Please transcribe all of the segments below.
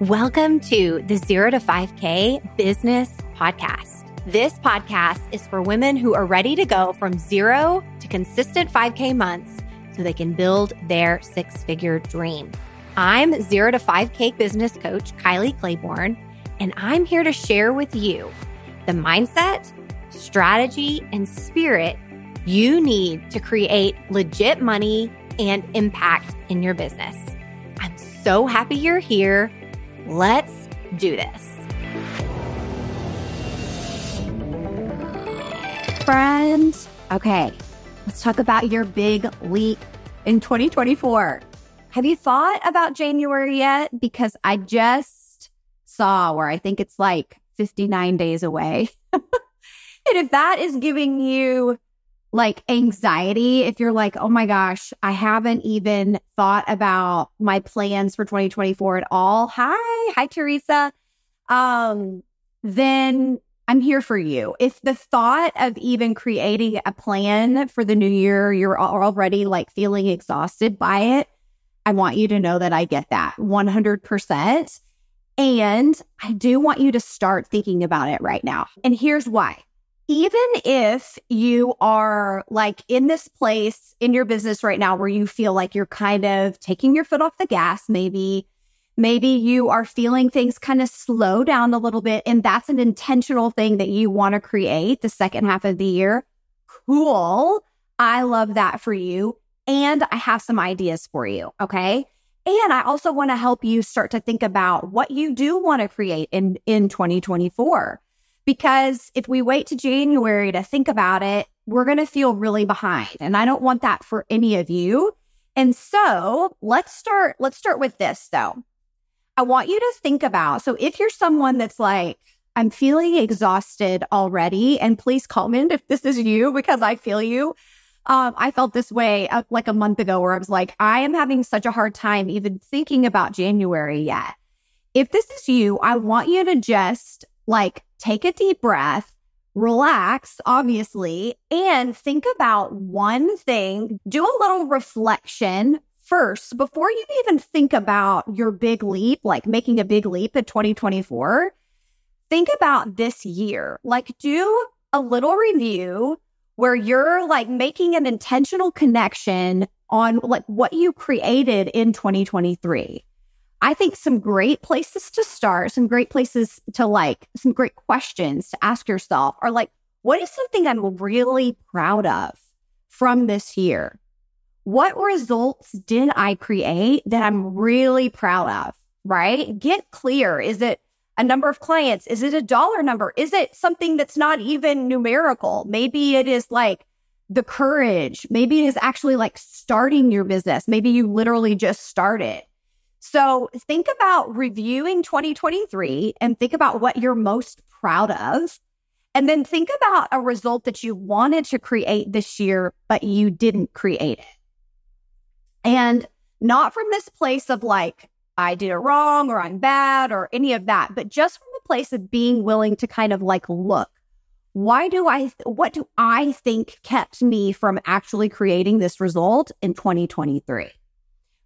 Welcome to the Zero to 5K Business Podcast. This podcast is for women who are ready to go from zero to consistent 5K months so they can build their six figure dream. I'm Zero to 5K business coach Kylie Claiborne, and I'm here to share with you the mindset, strategy, and spirit you need to create legit money and impact in your business. I'm so happy you're here. Let's do this. Friends, okay, let's talk about your big leap in 2024. Have you thought about January yet? Because I just saw where I think it's like 59 days away. and if that is giving you like anxiety if you're like, oh my gosh, I haven't even thought about my plans for 2024 at all. Hi, hi, Teresa. Um, then I'm here for you. If the thought of even creating a plan for the new year, you're already like feeling exhausted by it, I want you to know that I get that 100%. And I do want you to start thinking about it right now. And here's why even if you are like in this place in your business right now where you feel like you're kind of taking your foot off the gas, maybe, maybe you are feeling things kind of slow down a little bit, and that's an intentional thing that you want to create the second half of the year. Cool. I love that for you. And I have some ideas for you. Okay. And I also want to help you start to think about what you do want to create in, in 2024. Because if we wait to January to think about it, we're going to feel really behind. And I don't want that for any of you. And so let's start, let's start with this though. I want you to think about, so if you're someone that's like, I'm feeling exhausted already, and please comment if this is you because I feel you. Um, I felt this way uh, like a month ago where I was like, I am having such a hard time even thinking about January yet. If this is you, I want you to just like take a deep breath, relax, obviously, and think about one thing. Do a little reflection first before you even think about your big leap, like making a big leap in 2024. Think about this year. Like, do a little review where you're like making an intentional connection on like what you created in 2023. I think some great places to start, some great places to like, some great questions to ask yourself are like, what is something I'm really proud of from this year? What results did I create that I'm really proud of? Right? Get clear. Is it a number of clients? Is it a dollar number? Is it something that's not even numerical? Maybe it is like the courage. Maybe it is actually like starting your business. Maybe you literally just started. So think about reviewing 2023 and think about what you're most proud of. And then think about a result that you wanted to create this year, but you didn't create it. And not from this place of like, I did it wrong or I'm bad or any of that, but just from a place of being willing to kind of like look, why do I, what do I think kept me from actually creating this result in 2023?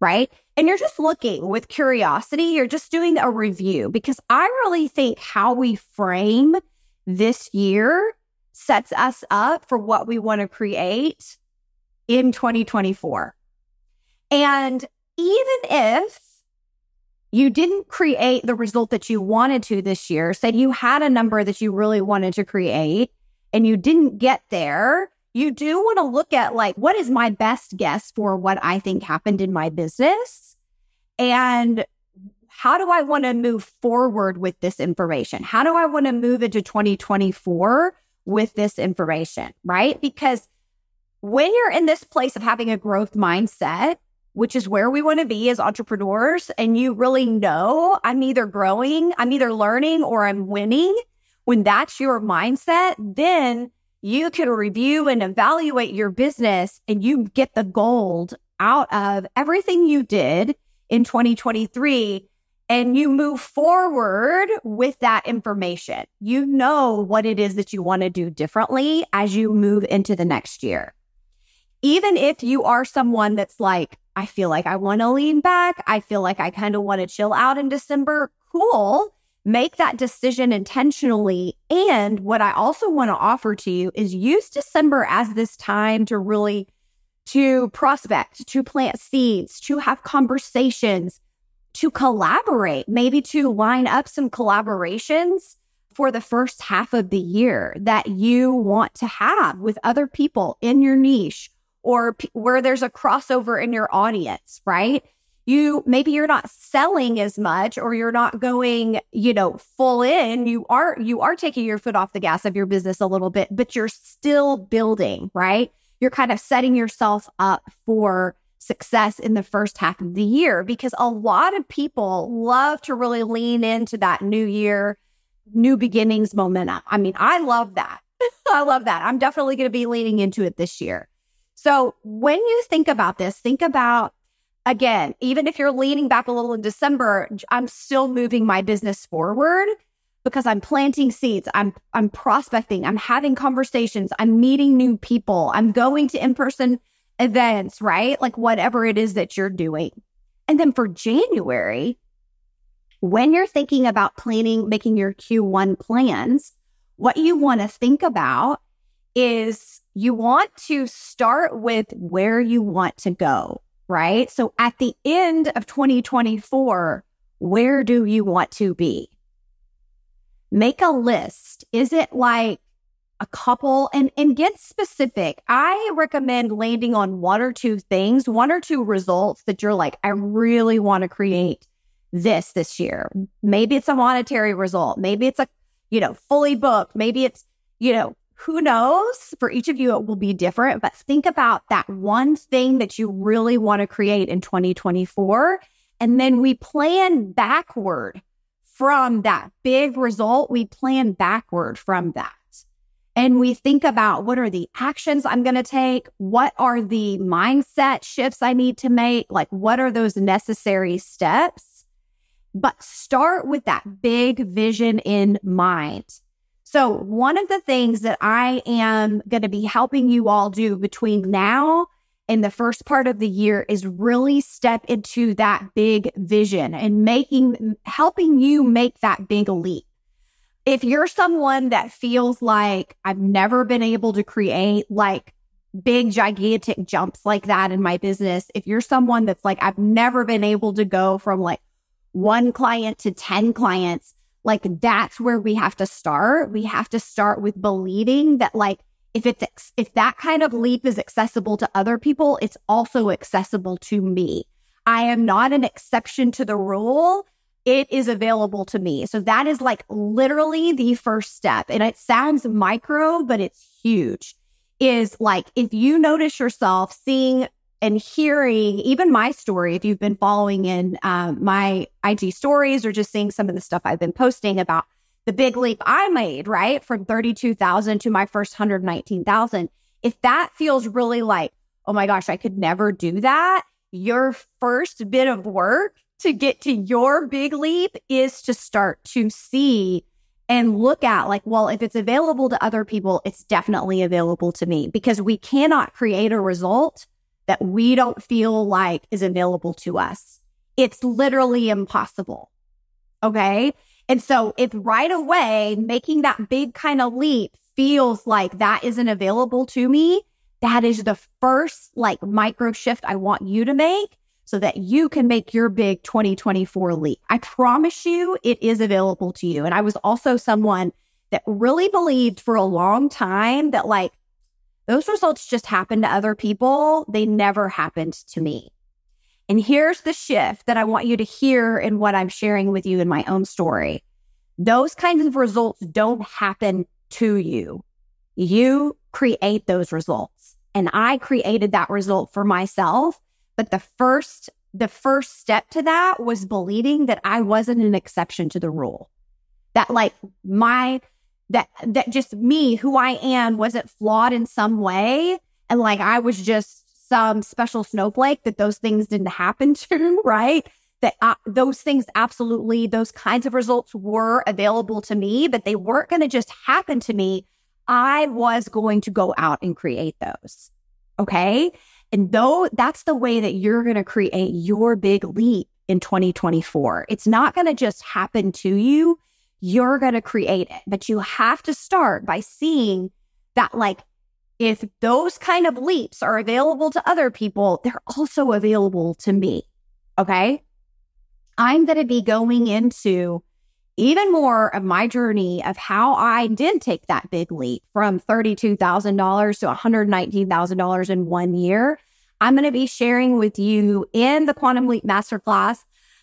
Right? And you're just looking with curiosity, you're just doing a review because I really think how we frame this year sets us up for what we want to create in 2024. And even if you didn't create the result that you wanted to this year, said you had a number that you really wanted to create and you didn't get there, you do want to look at like, what is my best guess for what I think happened in my business? And how do I want to move forward with this information? How do I want to move into 2024 with this information? Right? Because when you're in this place of having a growth mindset, which is where we want to be as entrepreneurs, and you really know I'm either growing, I'm either learning, or I'm winning, when that's your mindset, then you can review and evaluate your business and you get the gold out of everything you did in 2023 and you move forward with that information. You know what it is that you want to do differently as you move into the next year. Even if you are someone that's like, I feel like I want to lean back. I feel like I kind of want to chill out in December. Cool. Make that decision intentionally. And what I also want to offer to you is use December as this time to really to prospect, to plant seeds, to have conversations, to collaborate, maybe to line up some collaborations for the first half of the year that you want to have with other people in your niche or p- where there's a crossover in your audience, right? You maybe you're not selling as much or you're not going, you know, full in. You are you are taking your foot off the gas of your business a little bit, but you're still building, right? You're kind of setting yourself up for success in the first half of the year because a lot of people love to really lean into that new year, new beginnings momentum. I mean, I love that. I love that. I'm definitely going to be leaning into it this year. So when you think about this, think about again, even if you're leaning back a little in December, I'm still moving my business forward because I'm planting seeds. I'm I'm prospecting. I'm having conversations. I'm meeting new people. I'm going to in-person events, right? Like whatever it is that you're doing. And then for January, when you're thinking about planning, making your Q1 plans, what you want to think about is you want to start with where you want to go, right? So at the end of 2024, where do you want to be? Make a list. Is it like a couple and and get specific. I recommend landing on one or two things, one or two results that you're like, I really want to create this this year. Maybe it's a monetary result. Maybe it's a, you know, fully booked. Maybe it's, you know, who knows? For each of you, it will be different, but think about that one thing that you really want to create in 2024. And then we plan backward from that big result. We plan backward from that and we think about what are the actions I'm going to take? What are the mindset shifts I need to make? Like, what are those necessary steps? But start with that big vision in mind. So, one of the things that I am going to be helping you all do between now and the first part of the year is really step into that big vision and making, helping you make that big leap. If you're someone that feels like I've never been able to create like big, gigantic jumps like that in my business, if you're someone that's like, I've never been able to go from like one client to 10 clients, like that's where we have to start. We have to start with believing that like, if it's, if that kind of leap is accessible to other people, it's also accessible to me. I am not an exception to the rule it is available to me. So that is like literally the first step. And it sounds micro, but it's huge. Is like if you notice yourself seeing and hearing even my story, if you've been following in um, my IG stories or just seeing some of the stuff I've been posting about the big leap I made, right? From 32,000 to my first 119,000. If that feels really like, oh my gosh, I could never do that, your first bit of work to get to your big leap is to start to see and look at like, well, if it's available to other people, it's definitely available to me because we cannot create a result that we don't feel like is available to us. It's literally impossible. Okay. And so if right away making that big kind of leap feels like that isn't available to me, that is the first like micro shift I want you to make so that you can make your big 2024 leap. I promise you it is available to you. And I was also someone that really believed for a long time that like those results just happen to other people. They never happened to me. And here's the shift that I want you to hear in what I'm sharing with you in my own story. Those kinds of results don't happen to you. You create those results. And I created that result for myself but the first, the first step to that was believing that I wasn't an exception to the rule. That like my, that, that just me, who I am wasn't flawed in some way. And like I was just some special snowflake that those things didn't happen to, right? That uh, those things absolutely, those kinds of results were available to me, but they weren't going to just happen to me. I was going to go out and create those. Okay. And though that's the way that you're going to create your big leap in 2024. It's not going to just happen to you. You're going to create it, but you have to start by seeing that like if those kind of leaps are available to other people, they're also available to me. Okay. I'm going to be going into even more of my journey of how I did take that big leap from $32,000 to $119,000 in one year. I'm going to be sharing with you in the Quantum Leap Masterclass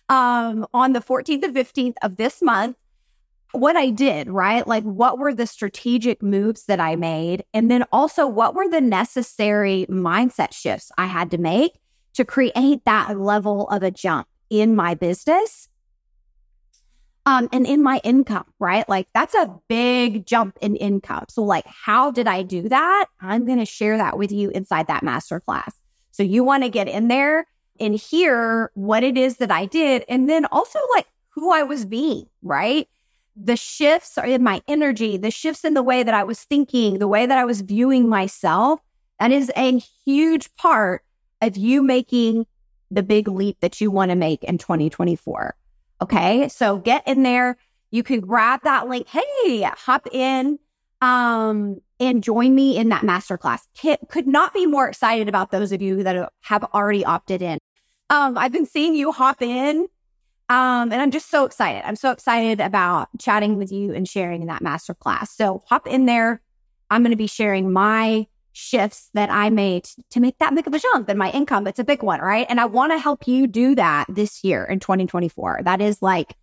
um, on the 14th and 15th of this month what I did, right? Like, what were the strategic moves that I made? And then also, what were the necessary mindset shifts I had to make to create that level of a jump in my business um, and in my income, right? Like, that's a big jump in income. So, like, how did I do that? I'm going to share that with you inside that masterclass. So, you want to get in there and hear what it is that I did. And then also, like, who I was being, right? The shifts in my energy, the shifts in the way that I was thinking, the way that I was viewing myself, that is a huge part of you making the big leap that you want to make in 2024. Okay. So get in there. You can grab that link. Hey, hop in um, and join me in that masterclass. Could not be more excited about those of you that have already opted in. Um, I've been seeing you hop in um, and I'm just so excited. I'm so excited about chatting with you and sharing in that masterclass. So hop in there. I'm going to be sharing my shifts that I made to make that big of a jump in my income. It's a big one, right? And I want to help you do that this year in 2024. That is like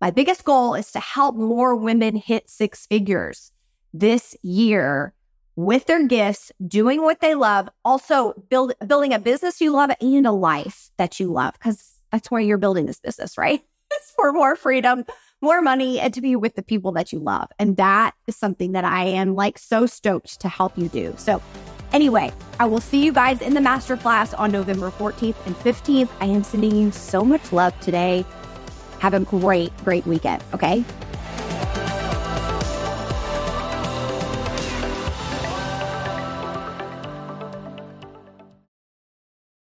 my biggest goal is to help more women hit six figures this year with their gifts, doing what they love, also build building a business you love and a life that you love because that's why you're building this business, right? It's for more freedom, more money, and to be with the people that you love. And that is something that I am like so stoked to help you do. So, anyway, I will see you guys in the masterclass on November 14th and 15th. I am sending you so much love today. Have a great, great weekend. Okay.